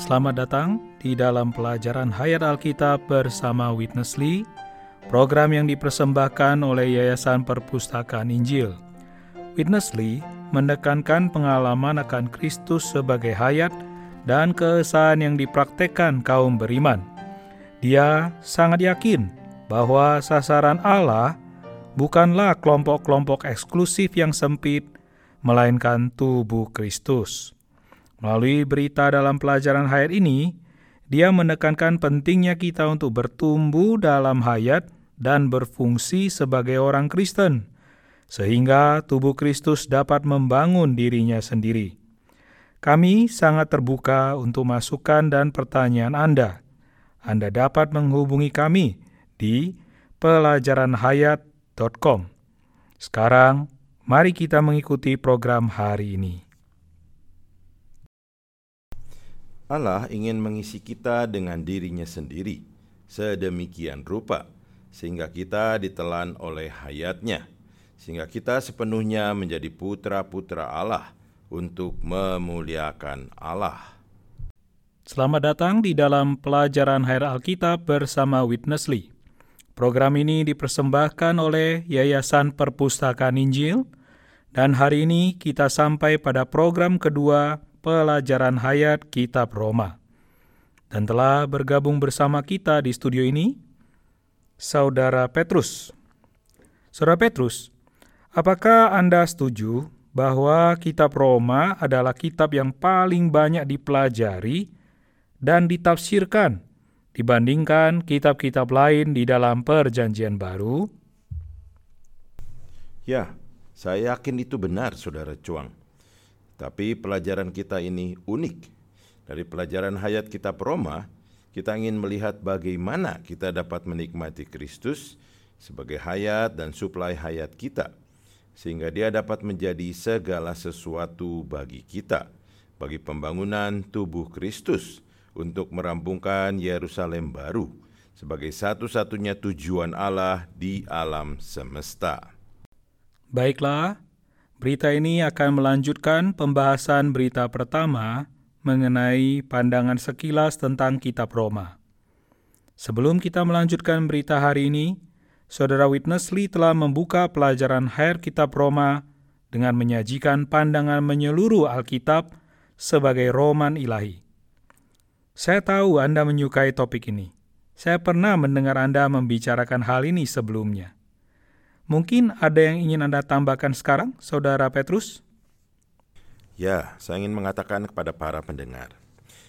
Selamat datang di dalam pelajaran Hayat Alkitab bersama Witness Lee, program yang dipersembahkan oleh Yayasan Perpustakaan Injil. Witness Lee menekankan pengalaman akan Kristus sebagai hayat dan keesaan yang dipraktekkan kaum beriman. Dia sangat yakin bahwa sasaran Allah bukanlah kelompok-kelompok eksklusif yang sempit, melainkan tubuh Kristus. Melalui berita dalam pelajaran hayat ini, dia menekankan pentingnya kita untuk bertumbuh dalam hayat dan berfungsi sebagai orang Kristen, sehingga tubuh Kristus dapat membangun dirinya sendiri. Kami sangat terbuka untuk masukan dan pertanyaan Anda. Anda dapat menghubungi kami di pelajaranhayat.com. Sekarang, mari kita mengikuti program hari ini. Allah ingin mengisi kita dengan dirinya sendiri, sedemikian rupa, sehingga kita ditelan oleh hayatnya, sehingga kita sepenuhnya menjadi putra-putra Allah untuk memuliakan Allah. Selamat datang di dalam pelajaran Hayat Alkitab bersama Witness Lee. Program ini dipersembahkan oleh Yayasan Perpustakaan Injil, dan hari ini kita sampai pada program kedua pelajaran hayat Kitab Roma. Dan telah bergabung bersama kita di studio ini, Saudara Petrus. Saudara Petrus, apakah Anda setuju bahwa Kitab Roma adalah kitab yang paling banyak dipelajari dan ditafsirkan dibandingkan kitab-kitab lain di dalam Perjanjian Baru? Ya, saya yakin itu benar, Saudara Cuang. Tapi pelajaran kita ini unik. Dari pelajaran hayat kitab Roma, kita ingin melihat bagaimana kita dapat menikmati Kristus sebagai hayat dan suplai hayat kita, sehingga Dia dapat menjadi segala sesuatu bagi kita, bagi pembangunan tubuh Kristus untuk merampungkan Yerusalem baru sebagai satu-satunya tujuan Allah di alam semesta. Baiklah, Berita ini akan melanjutkan pembahasan berita pertama mengenai pandangan sekilas tentang Kitab Roma. Sebelum kita melanjutkan berita hari ini, Saudara Witness Lee telah membuka pelajaran Hair Kitab Roma dengan menyajikan pandangan menyeluruh Alkitab sebagai roman ilahi. Saya tahu Anda menyukai topik ini. Saya pernah mendengar Anda membicarakan hal ini sebelumnya. Mungkin ada yang ingin Anda tambahkan sekarang, Saudara Petrus? Ya, saya ingin mengatakan kepada para pendengar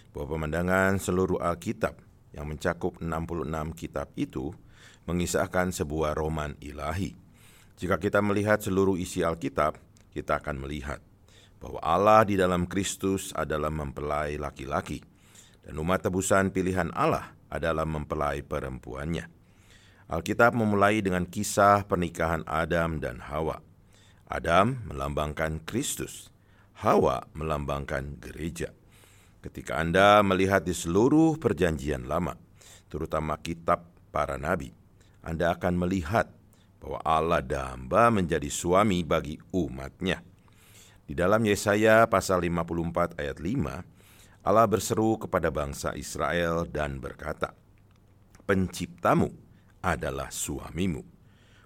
bahwa pemandangan seluruh Alkitab yang mencakup 66 kitab itu mengisahkan sebuah roman ilahi. Jika kita melihat seluruh isi Alkitab, kita akan melihat bahwa Allah di dalam Kristus adalah mempelai laki-laki dan umat tebusan pilihan Allah adalah mempelai perempuannya. Alkitab memulai dengan kisah pernikahan Adam dan Hawa. Adam melambangkan Kristus, Hawa melambangkan gereja. Ketika Anda melihat di seluruh Perjanjian Lama, terutama kitab para nabi, Anda akan melihat bahwa Allah damba menjadi suami bagi umatnya. Di dalam Yesaya pasal 54 ayat 5, Allah berseru kepada bangsa Israel dan berkata, Penciptamu, adalah suamimu.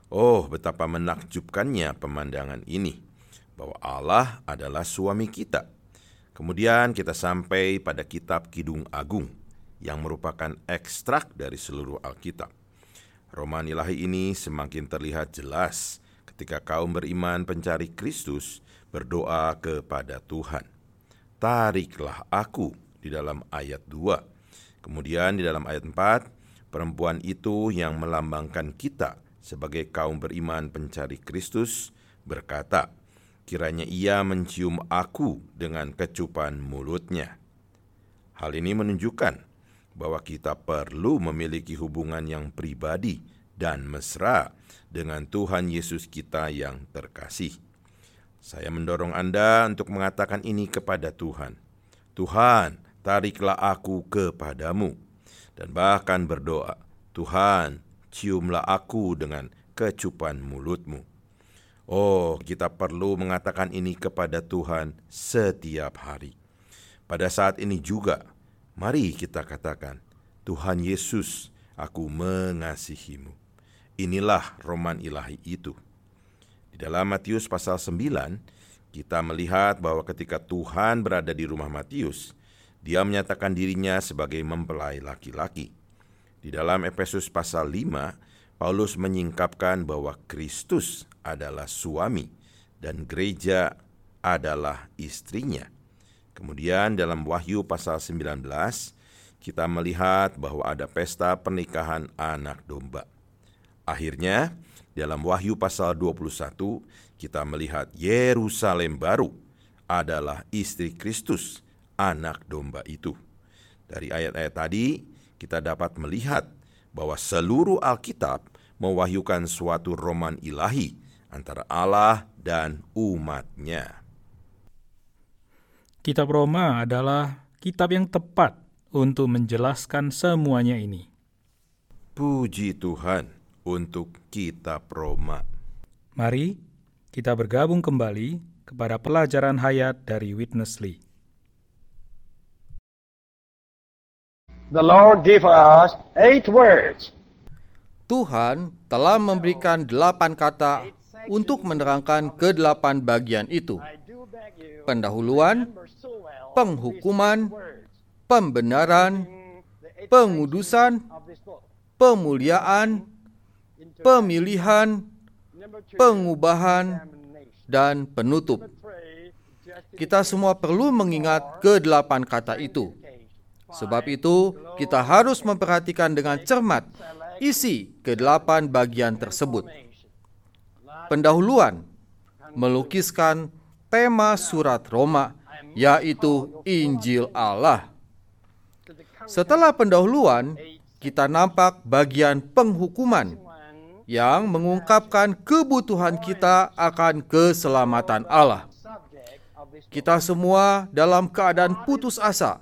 Oh, betapa menakjubkannya pemandangan ini, bahwa Allah adalah suami kita. Kemudian kita sampai pada kitab Kidung Agung, yang merupakan ekstrak dari seluruh Alkitab. Roman ilahi ini semakin terlihat jelas ketika kaum beriman pencari Kristus berdoa kepada Tuhan. Tariklah aku di dalam ayat 2. Kemudian di dalam ayat 4, Perempuan itu yang melambangkan kita sebagai kaum beriman pencari Kristus berkata, kiranya ia mencium aku dengan kecupan mulutnya. Hal ini menunjukkan bahwa kita perlu memiliki hubungan yang pribadi dan mesra dengan Tuhan Yesus kita yang terkasih. Saya mendorong Anda untuk mengatakan ini kepada Tuhan. Tuhan, tariklah aku kepadamu dan bahkan berdoa, Tuhan, ciumlah aku dengan kecupan mulutmu. Oh, kita perlu mengatakan ini kepada Tuhan setiap hari. Pada saat ini juga, Mari kita katakan, Tuhan Yesus, aku mengasihimu. Inilah roman ilahi itu. Di dalam Matius pasal 9, kita melihat bahwa ketika Tuhan berada di rumah Matius, dia menyatakan dirinya sebagai mempelai laki-laki. Di dalam Efesus pasal 5, Paulus menyingkapkan bahwa Kristus adalah suami dan gereja adalah istrinya. Kemudian dalam Wahyu pasal 19, kita melihat bahwa ada pesta pernikahan anak domba. Akhirnya, dalam Wahyu pasal 21, kita melihat Yerusalem baru adalah istri Kristus, anak domba itu. Dari ayat-ayat tadi, kita dapat melihat bahwa seluruh Alkitab mewahyukan suatu roman ilahi antara Allah dan umatnya. Kitab Roma adalah kitab yang tepat untuk menjelaskan semuanya ini. Puji Tuhan untuk kitab Roma. Mari kita bergabung kembali kepada pelajaran hayat dari Witness Lee. The Lord gave us eight words. Tuhan telah memberikan delapan kata untuk menerangkan kedelapan bagian itu. Pendahuluan, penghukuman, pembenaran, pengudusan, pemuliaan, pemilihan, pengubahan, dan penutup. Kita semua perlu mengingat kedelapan kata itu. Sebab itu, kita harus memperhatikan dengan cermat isi kedelapan bagian tersebut. Pendahuluan melukiskan tema surat Roma yaitu Injil Allah. Setelah pendahuluan, kita nampak bagian penghukuman yang mengungkapkan kebutuhan kita akan keselamatan Allah. Kita semua dalam keadaan putus asa,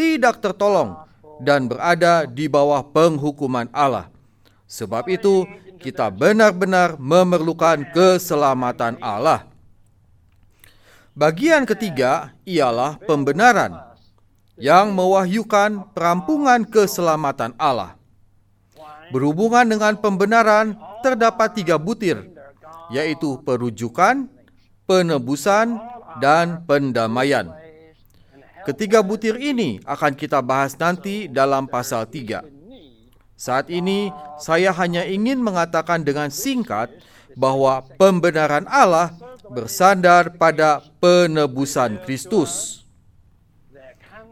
tidak tertolong, dan berada di bawah penghukuman Allah. Sebab itu, kita benar-benar memerlukan keselamatan Allah. Bagian ketiga ialah pembenaran yang mewahyukan perampungan keselamatan Allah. Berhubungan dengan pembenaran terdapat tiga butir, yaitu perujukan, penebusan, dan pendamaian. Ketiga butir ini akan kita bahas nanti dalam pasal 3. Saat ini saya hanya ingin mengatakan dengan singkat bahwa pembenaran Allah bersandar pada penebusan Kristus.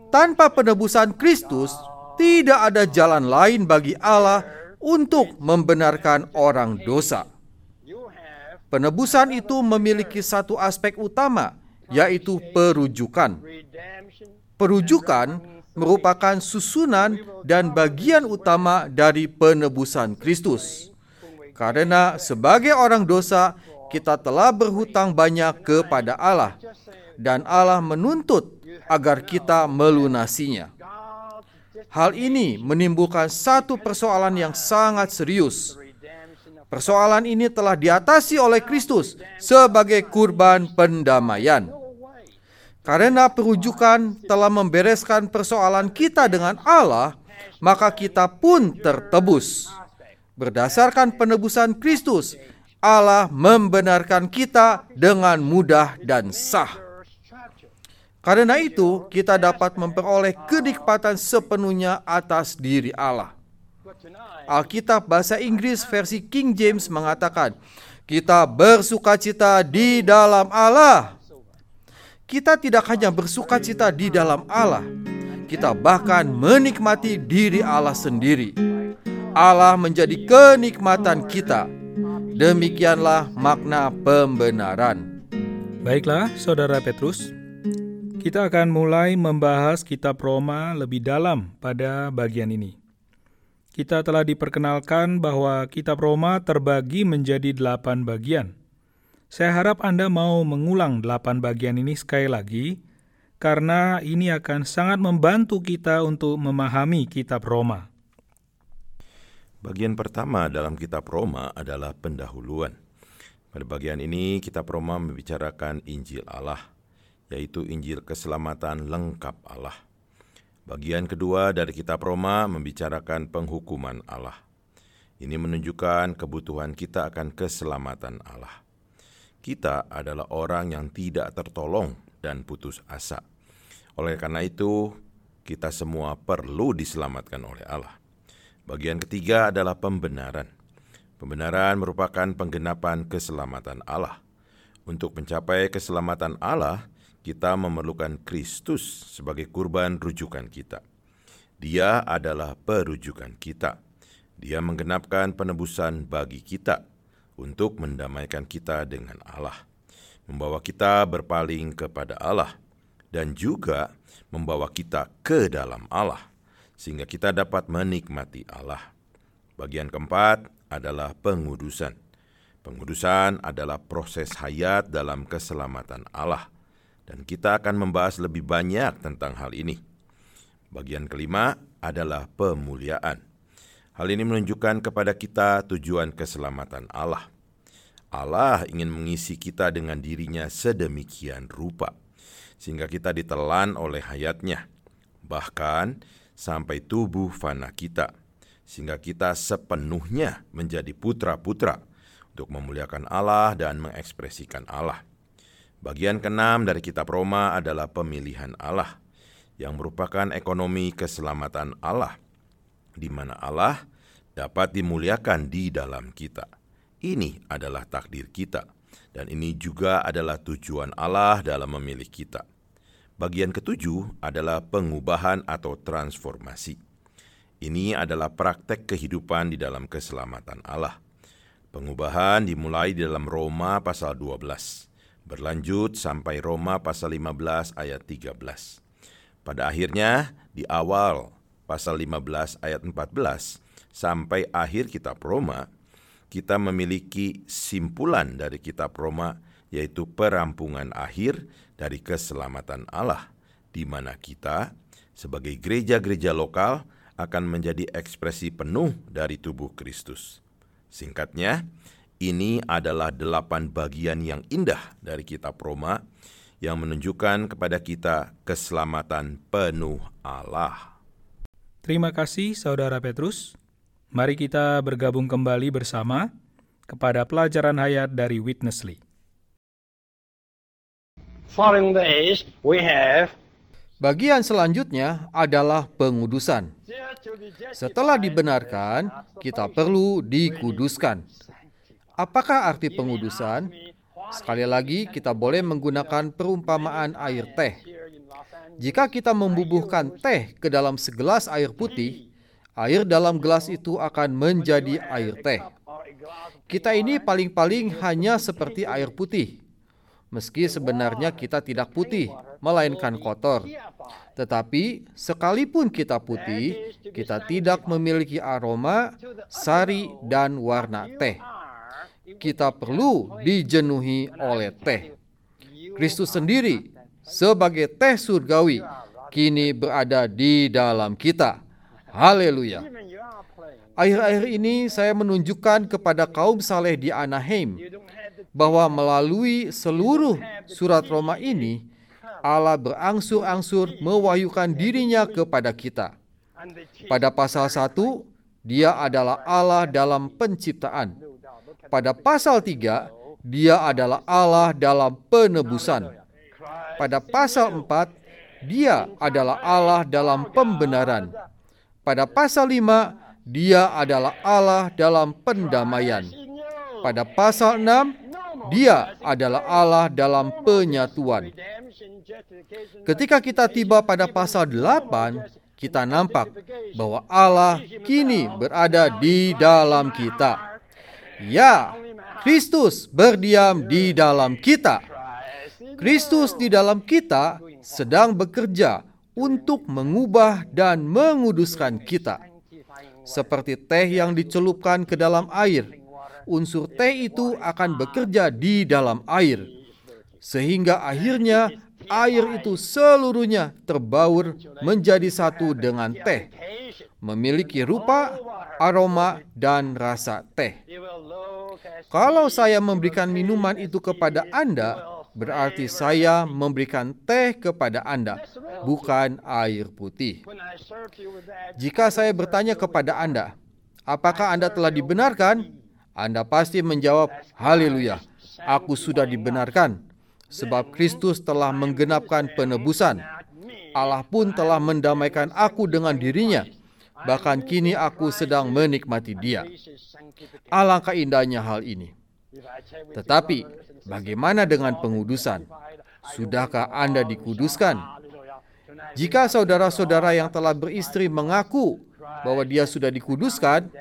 Tanpa penebusan Kristus, tidak ada jalan lain bagi Allah untuk membenarkan orang dosa. Penebusan itu memiliki satu aspek utama, yaitu perujukan. Perujukan merupakan susunan dan bagian utama dari penebusan Kristus. Karena sebagai orang dosa, kita telah berhutang banyak kepada Allah, dan Allah menuntut agar kita melunasinya. Hal ini menimbulkan satu persoalan yang sangat serius. Persoalan ini telah diatasi oleh Kristus sebagai kurban pendamaian. Karena perujukan telah membereskan persoalan kita dengan Allah, maka kita pun tertebus. Berdasarkan penebusan Kristus, Allah membenarkan kita dengan mudah dan sah. Karena itu, kita dapat memperoleh kenikmatan sepenuhnya atas diri Allah. Alkitab bahasa Inggris versi King James mengatakan, "Kita bersukacita di dalam Allah." Kita tidak hanya bersukacita di dalam Allah, kita bahkan menikmati diri Allah sendiri. Allah menjadi kenikmatan kita Demikianlah makna pembenaran. Baiklah, Saudara Petrus, kita akan mulai membahas kitab Roma lebih dalam pada bagian ini. Kita telah diperkenalkan bahwa kitab Roma terbagi menjadi delapan bagian. Saya harap Anda mau mengulang delapan bagian ini sekali lagi, karena ini akan sangat membantu kita untuk memahami kitab Roma. Bagian pertama dalam kitab Roma adalah pendahuluan. Pada bagian ini kitab Roma membicarakan Injil Allah, yaitu Injil keselamatan lengkap Allah. Bagian kedua dari kitab Roma membicarakan penghukuman Allah. Ini menunjukkan kebutuhan kita akan keselamatan Allah. Kita adalah orang yang tidak tertolong dan putus asa. Oleh karena itu, kita semua perlu diselamatkan oleh Allah. Bagian ketiga adalah pembenaran. Pembenaran merupakan penggenapan keselamatan Allah. Untuk mencapai keselamatan Allah, kita memerlukan Kristus sebagai kurban rujukan kita. Dia adalah perujukan kita. Dia menggenapkan penebusan bagi kita untuk mendamaikan kita dengan Allah, membawa kita berpaling kepada Allah, dan juga membawa kita ke dalam Allah, sehingga kita dapat menikmati Allah. Bagian keempat adalah pengudusan. Pengudusan adalah proses hayat dalam keselamatan Allah, dan kita akan membahas lebih banyak tentang hal ini. Bagian kelima adalah pemuliaan. Hal ini menunjukkan kepada kita tujuan keselamatan Allah. Allah ingin mengisi kita dengan dirinya sedemikian rupa, sehingga kita ditelan oleh hayatnya, bahkan sampai tubuh fana kita, sehingga kita sepenuhnya menjadi putra-putra untuk memuliakan Allah dan mengekspresikan Allah. Bagian keenam dari kitab Roma adalah pemilihan Allah, yang merupakan ekonomi keselamatan Allah – di mana Allah dapat dimuliakan di dalam kita. Ini adalah takdir kita, dan ini juga adalah tujuan Allah dalam memilih kita. Bagian ketujuh adalah pengubahan atau transformasi. Ini adalah praktek kehidupan di dalam keselamatan Allah. Pengubahan dimulai di dalam Roma pasal 12, berlanjut sampai Roma pasal 15 ayat 13. Pada akhirnya, di awal pasal 15 ayat 14 sampai akhir kitab Roma, kita memiliki simpulan dari kitab Roma yaitu perampungan akhir dari keselamatan Allah di mana kita sebagai gereja-gereja lokal akan menjadi ekspresi penuh dari tubuh Kristus. Singkatnya, ini adalah delapan bagian yang indah dari kitab Roma yang menunjukkan kepada kita keselamatan penuh Allah. Terima kasih Saudara Petrus. Mari kita bergabung kembali bersama kepada pelajaran hayat dari Witness Lee. Following this, we have Bagian selanjutnya adalah pengudusan. Setelah dibenarkan, kita perlu dikuduskan. Apakah arti pengudusan? Sekali lagi, kita boleh menggunakan perumpamaan air teh. Jika kita membubuhkan teh ke dalam segelas air putih, air dalam gelas itu akan menjadi air teh. Kita ini paling-paling hanya seperti air putih. Meski sebenarnya kita tidak putih, melainkan kotor. Tetapi sekalipun kita putih, kita tidak memiliki aroma, sari, dan warna teh. Kita perlu dijenuhi oleh teh. Kristus sendiri sebagai teh surgawi kini berada di dalam kita. Haleluya. Akhir-akhir ini saya menunjukkan kepada kaum saleh di Anaheim bahwa melalui seluruh surat Roma ini Allah berangsur-angsur mewahyukan dirinya kepada kita. Pada pasal 1, dia adalah Allah dalam penciptaan. Pada pasal 3, dia adalah Allah dalam penebusan pada pasal 4, dia adalah Allah dalam pembenaran. Pada pasal 5, dia adalah Allah dalam pendamaian. Pada pasal 6, dia adalah Allah dalam penyatuan. Ketika kita tiba pada pasal 8, kita nampak bahwa Allah kini berada di dalam kita. Ya, Kristus berdiam di dalam kita. Kristus di dalam kita sedang bekerja untuk mengubah dan menguduskan kita. Seperti teh yang dicelupkan ke dalam air, unsur teh itu akan bekerja di dalam air, sehingga akhirnya air itu seluruhnya terbaur menjadi satu dengan teh, memiliki rupa, aroma, dan rasa teh. Kalau saya memberikan minuman itu kepada Anda, berarti saya memberikan teh kepada Anda, bukan air putih. Jika saya bertanya kepada Anda, apakah Anda telah dibenarkan? Anda pasti menjawab, "Haleluya, aku sudah dibenarkan, sebab Kristus telah menggenapkan penebusan. Allah pun telah mendamaikan aku dengan dirinya. Bahkan kini aku sedang menikmati Dia." Alangkah indahnya hal ini. Tetapi, bagaimana dengan pengudusan? Sudahkah Anda dikuduskan? Jika saudara-saudara yang telah beristri mengaku bahwa dia sudah dikuduskan,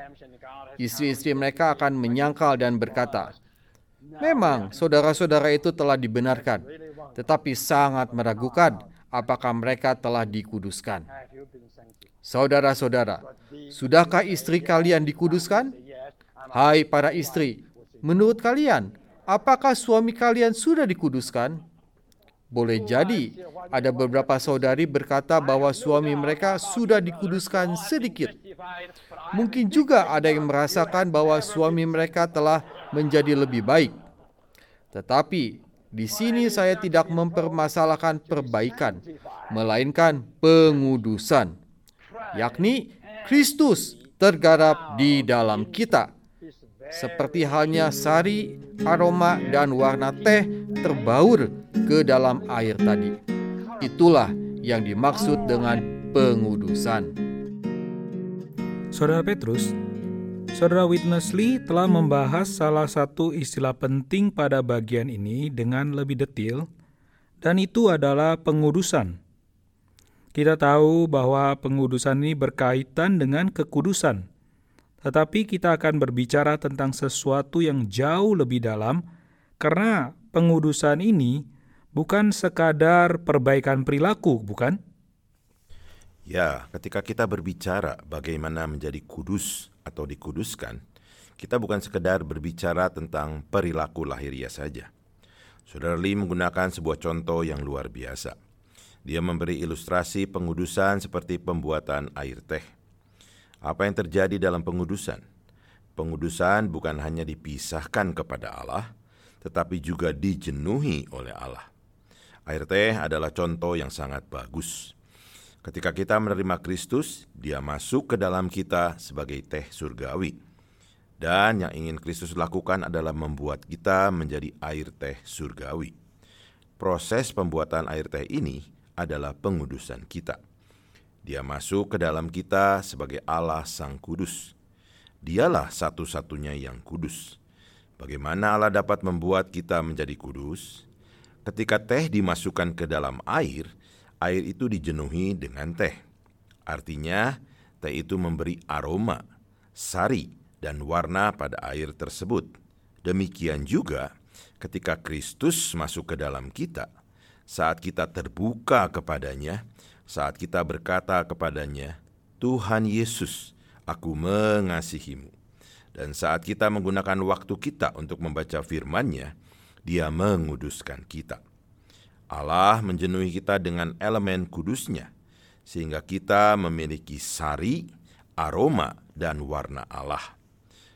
istri-istri mereka akan menyangkal dan berkata, Memang saudara-saudara itu telah dibenarkan, tetapi sangat meragukan apakah mereka telah dikuduskan. Saudara-saudara, sudahkah istri kalian dikuduskan? Hai para istri, menurut kalian, apakah suami kalian sudah dikuduskan? Boleh jadi ada beberapa saudari berkata bahwa suami mereka sudah dikuduskan sedikit. Mungkin juga ada yang merasakan bahwa suami mereka telah menjadi lebih baik. Tetapi di sini saya tidak mempermasalahkan perbaikan, melainkan pengudusan, yakni Kristus tergarap di dalam kita seperti halnya sari, aroma, dan warna teh terbaur ke dalam air tadi. Itulah yang dimaksud dengan pengudusan. Saudara Petrus, Saudara Witness Lee telah membahas salah satu istilah penting pada bagian ini dengan lebih detail, dan itu adalah pengudusan. Kita tahu bahwa pengudusan ini berkaitan dengan kekudusan tetapi kita akan berbicara tentang sesuatu yang jauh lebih dalam, karena pengudusan ini bukan sekadar perbaikan perilaku, bukan? Ya, ketika kita berbicara bagaimana menjadi kudus atau dikuduskan, kita bukan sekedar berbicara tentang perilaku lahiriah saja. Saudara Lee menggunakan sebuah contoh yang luar biasa. Dia memberi ilustrasi pengudusan seperti pembuatan air teh. Apa yang terjadi dalam pengudusan? Pengudusan bukan hanya dipisahkan kepada Allah, tetapi juga dijenuhi oleh Allah. Air teh adalah contoh yang sangat bagus. Ketika kita menerima Kristus, Dia masuk ke dalam kita sebagai teh surgawi. Dan yang ingin Kristus lakukan adalah membuat kita menjadi air teh surgawi. Proses pembuatan air teh ini adalah pengudusan kita. Dia masuk ke dalam kita sebagai Allah Sang Kudus. Dialah satu-satunya yang kudus. Bagaimana Allah dapat membuat kita menjadi kudus? Ketika teh dimasukkan ke dalam air, air itu dijenuhi dengan teh. Artinya, teh itu memberi aroma, sari, dan warna pada air tersebut. Demikian juga ketika Kristus masuk ke dalam kita, saat kita terbuka kepadanya, saat kita berkata kepadanya, "Tuhan Yesus, aku mengasihimu." Dan saat kita menggunakan waktu kita untuk membaca firman-Nya, Dia menguduskan kita. Allah menjenuhi kita dengan elemen kudusnya, sehingga kita memiliki sari, aroma, dan warna Allah.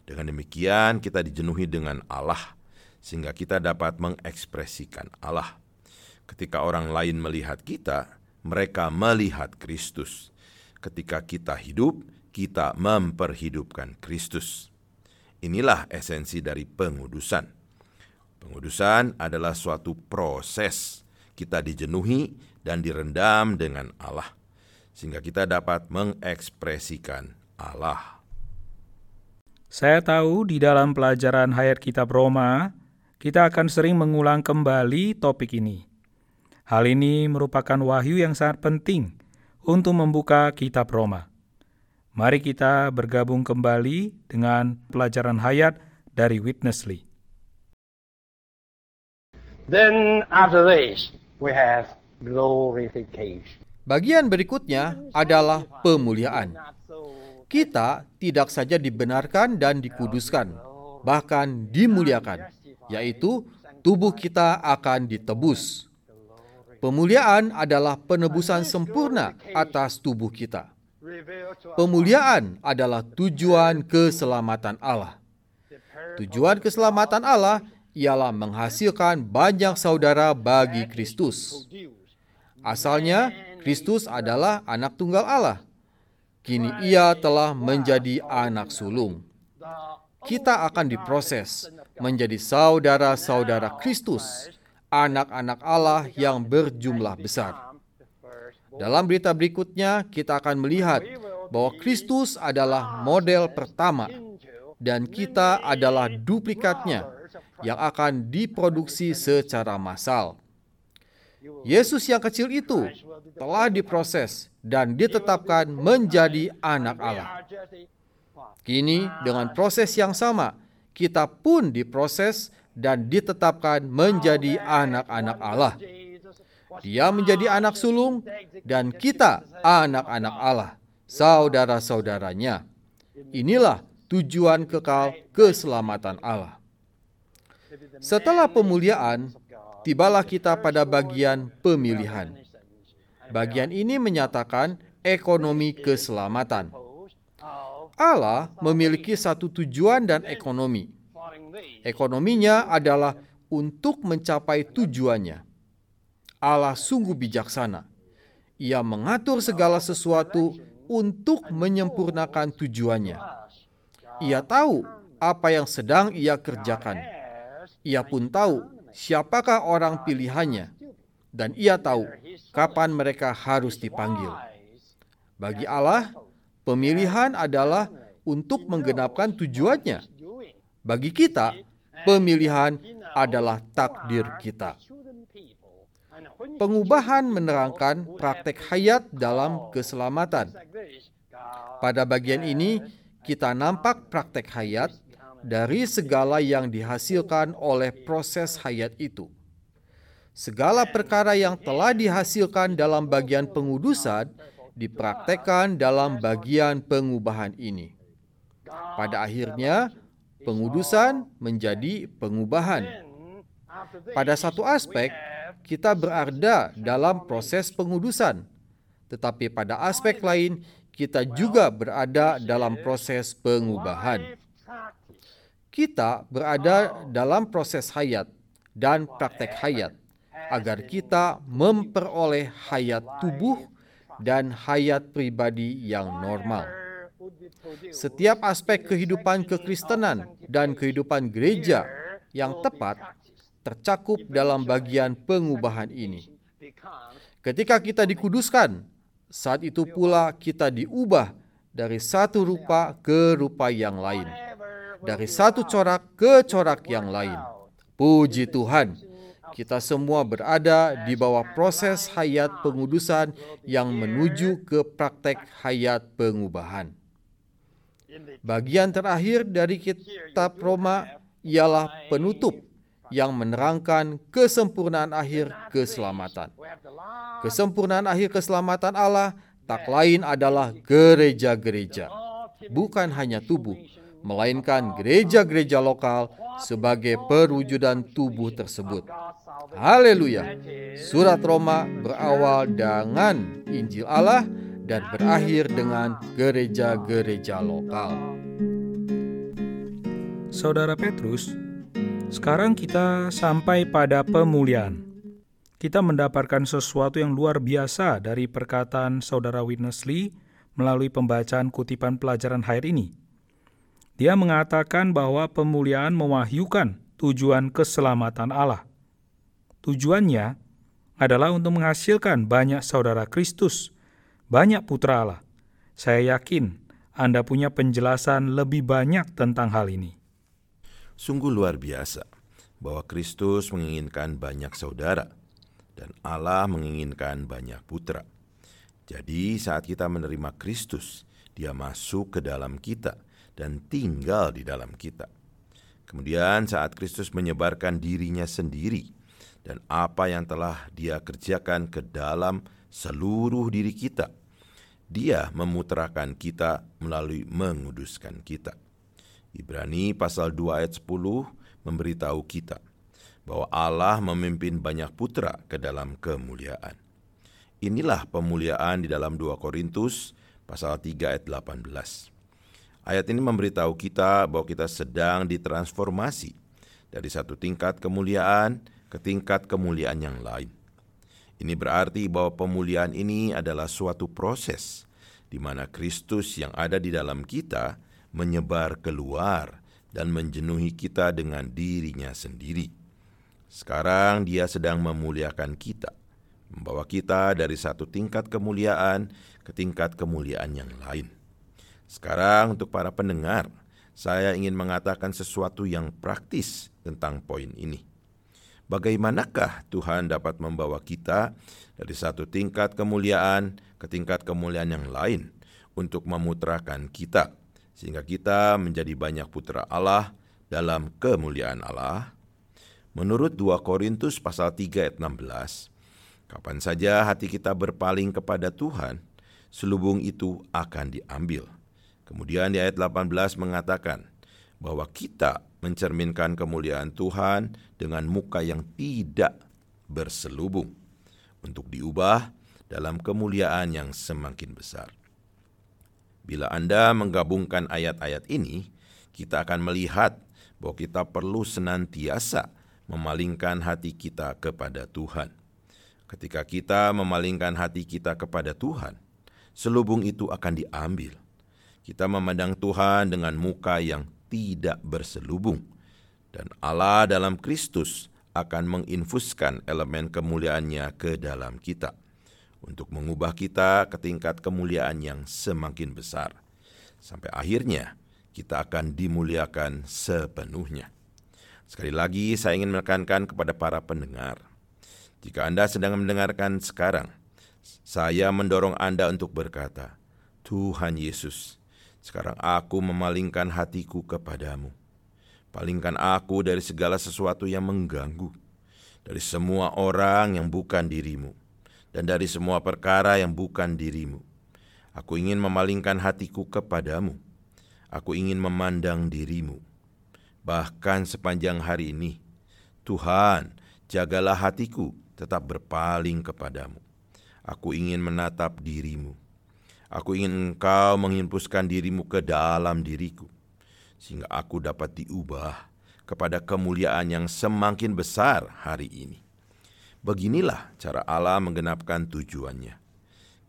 Dengan demikian kita dijenuhi dengan Allah, sehingga kita dapat mengekspresikan Allah. Ketika orang lain melihat kita, mereka melihat Kristus. Ketika kita hidup, kita memperhidupkan Kristus. Inilah esensi dari pengudusan. Pengudusan adalah suatu proses. Kita dijenuhi dan direndam dengan Allah, sehingga kita dapat mengekspresikan Allah. Saya tahu di dalam pelajaran hayat kitab Roma, kita akan sering mengulang kembali topik ini. Hal ini merupakan wahyu yang sangat penting untuk membuka kitab Roma. Mari kita bergabung kembali dengan pelajaran hayat dari Witness Lee. Then after this, we have glorification. Bagian berikutnya adalah pemuliaan. Kita tidak saja dibenarkan dan dikuduskan, bahkan dimuliakan, yaitu tubuh kita akan ditebus. Pemuliaan adalah penebusan sempurna atas tubuh kita. Pemuliaan adalah tujuan keselamatan Allah. Tujuan keselamatan Allah ialah menghasilkan banyak saudara bagi Kristus. Asalnya, Kristus adalah anak tunggal Allah. Kini ia telah menjadi anak sulung. Kita akan diproses menjadi saudara-saudara Kristus, anak-anak Allah yang berjumlah besar. Dalam berita berikutnya, kita akan melihat bahwa Kristus adalah model pertama dan kita adalah duplikatnya yang akan diproduksi secara massal. Yesus yang kecil itu telah diproses dan ditetapkan menjadi anak Allah. Kini dengan proses yang sama, kita pun diproses dan ditetapkan menjadi anak-anak Allah. Dia menjadi anak sulung dan kita anak-anak Allah, saudara-saudaranya. Inilah tujuan kekal keselamatan Allah. Setelah pemuliaan, tibalah kita pada bagian pemilihan. Bagian ini menyatakan ekonomi keselamatan. Allah memiliki satu tujuan dan ekonomi. Ekonominya adalah untuk mencapai tujuannya. Allah sungguh bijaksana. Ia mengatur segala sesuatu untuk menyempurnakan tujuannya. Ia tahu apa yang sedang ia kerjakan. Ia pun tahu siapakah orang pilihannya, dan ia tahu kapan mereka harus dipanggil. Bagi Allah, Pemilihan adalah untuk menggenapkan tujuannya. Bagi kita, pemilihan adalah takdir kita. Pengubahan menerangkan praktek hayat dalam keselamatan. Pada bagian ini, kita nampak praktek hayat dari segala yang dihasilkan oleh proses hayat itu. Segala perkara yang telah dihasilkan dalam bagian pengudusan dipraktekkan dalam bagian pengubahan ini. Pada akhirnya, pengudusan menjadi pengubahan. Pada satu aspek, kita berada dalam proses pengudusan, tetapi pada aspek lain, kita juga berada dalam proses pengubahan. Kita berada dalam proses hayat dan praktek hayat agar kita memperoleh hayat tubuh dan hayat pribadi yang normal. Setiap aspek kehidupan kekristenan dan kehidupan gereja yang tepat tercakup dalam bagian pengubahan ini. Ketika kita dikuduskan, saat itu pula kita diubah dari satu rupa ke rupa yang lain, dari satu corak ke corak yang lain. Puji Tuhan! kita semua berada di bawah proses hayat pengudusan yang menuju ke praktek hayat pengubahan. Bagian terakhir dari kitab Roma ialah penutup yang menerangkan kesempurnaan akhir keselamatan. Kesempurnaan akhir keselamatan Allah tak lain adalah gereja-gereja, bukan hanya tubuh, melainkan gereja-gereja lokal sebagai perwujudan tubuh tersebut. Haleluya. Surat Roma berawal dengan Injil Allah dan berakhir dengan gereja-gereja lokal. Saudara Petrus, sekarang kita sampai pada pemulihan. Kita mendapatkan sesuatu yang luar biasa dari perkataan Saudara Witness Lee melalui pembacaan kutipan pelajaran hari ini. Dia mengatakan bahwa pemulihan mewahyukan tujuan keselamatan Allah. Tujuannya adalah untuk menghasilkan banyak saudara Kristus, banyak putra Allah. Saya yakin Anda punya penjelasan lebih banyak tentang hal ini. Sungguh luar biasa bahwa Kristus menginginkan banyak saudara dan Allah menginginkan banyak putra. Jadi saat kita menerima Kristus, dia masuk ke dalam kita dan tinggal di dalam kita. Kemudian saat Kristus menyebarkan dirinya sendiri, dan apa yang telah Dia kerjakan ke dalam seluruh diri kita. Dia memutrakan kita melalui menguduskan kita. Ibrani pasal 2 ayat 10 memberitahu kita bahwa Allah memimpin banyak putra ke dalam kemuliaan. Inilah pemuliaan di dalam 2 Korintus pasal 3 ayat 18. Ayat ini memberitahu kita bahwa kita sedang ditransformasi dari satu tingkat kemuliaan ke tingkat kemuliaan yang lain. Ini berarti bahwa pemulihan ini adalah suatu proses di mana Kristus yang ada di dalam kita menyebar keluar dan menjenuhi kita dengan dirinya sendiri. Sekarang Dia sedang memuliakan kita, membawa kita dari satu tingkat kemuliaan ke tingkat kemuliaan yang lain. Sekarang, untuk para pendengar, saya ingin mengatakan sesuatu yang praktis tentang poin ini. Bagaimanakah Tuhan dapat membawa kita dari satu tingkat kemuliaan ke tingkat kemuliaan yang lain untuk memutrakan kita, sehingga kita menjadi banyak putra Allah dalam kemuliaan Allah? Menurut 2 Korintus pasal 3 ayat 16, kapan saja hati kita berpaling kepada Tuhan, selubung itu akan diambil. Kemudian di ayat 18 mengatakan bahwa kita mencerminkan kemuliaan Tuhan dengan muka yang tidak berselubung untuk diubah dalam kemuliaan yang semakin besar. Bila Anda menggabungkan ayat-ayat ini, kita akan melihat bahwa kita perlu senantiasa memalingkan hati kita kepada Tuhan. Ketika kita memalingkan hati kita kepada Tuhan, selubung itu akan diambil kita memandang Tuhan dengan muka yang tidak berselubung, dan Allah dalam Kristus akan menginfuskan elemen kemuliaannya ke dalam kita untuk mengubah kita ke tingkat kemuliaan yang semakin besar. Sampai akhirnya kita akan dimuliakan sepenuhnya. Sekali lagi saya ingin menekankan kepada para pendengar. Jika Anda sedang mendengarkan sekarang, saya mendorong Anda untuk berkata, Tuhan Yesus, sekarang aku memalingkan hatiku kepadamu. Palingkan aku dari segala sesuatu yang mengganggu, dari semua orang yang bukan dirimu, dan dari semua perkara yang bukan dirimu. Aku ingin memalingkan hatiku kepadamu. Aku ingin memandang dirimu. Bahkan sepanjang hari ini, Tuhan, jagalah hatiku tetap berpaling kepadamu. Aku ingin menatap dirimu Aku ingin engkau menghempuskan dirimu ke dalam diriku, sehingga aku dapat diubah kepada kemuliaan yang semakin besar hari ini. Beginilah cara Allah menggenapkan tujuannya.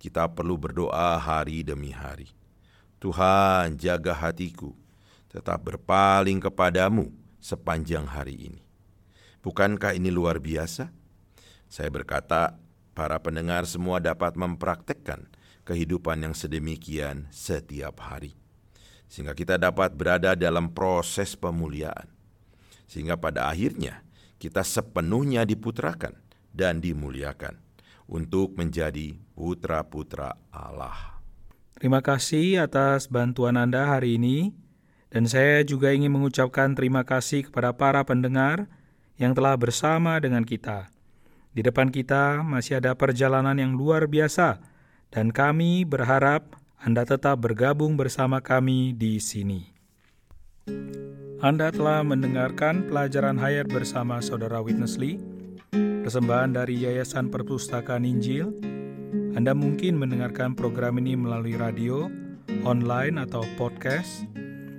Kita perlu berdoa hari demi hari. Tuhan, jaga hatiku, tetap berpaling kepadamu sepanjang hari ini. Bukankah ini luar biasa? Saya berkata, para pendengar semua dapat mempraktekkan kehidupan yang sedemikian setiap hari. Sehingga kita dapat berada dalam proses pemuliaan. Sehingga pada akhirnya kita sepenuhnya diputrakan dan dimuliakan untuk menjadi putra-putra Allah. Terima kasih atas bantuan Anda hari ini. Dan saya juga ingin mengucapkan terima kasih kepada para pendengar yang telah bersama dengan kita. Di depan kita masih ada perjalanan yang luar biasa dan kami berharap Anda tetap bergabung bersama kami di sini. Anda telah mendengarkan pelajaran hayat bersama Saudara Witness Lee, persembahan dari Yayasan Perpustakaan Injil. Anda mungkin mendengarkan program ini melalui radio, online, atau podcast.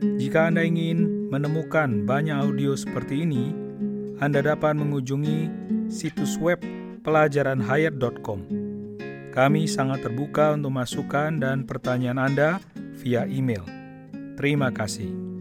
Jika Anda ingin menemukan banyak audio seperti ini, Anda dapat mengunjungi situs web pelajaranhayat.com kami sangat terbuka untuk masukan dan pertanyaan Anda via email. Terima kasih.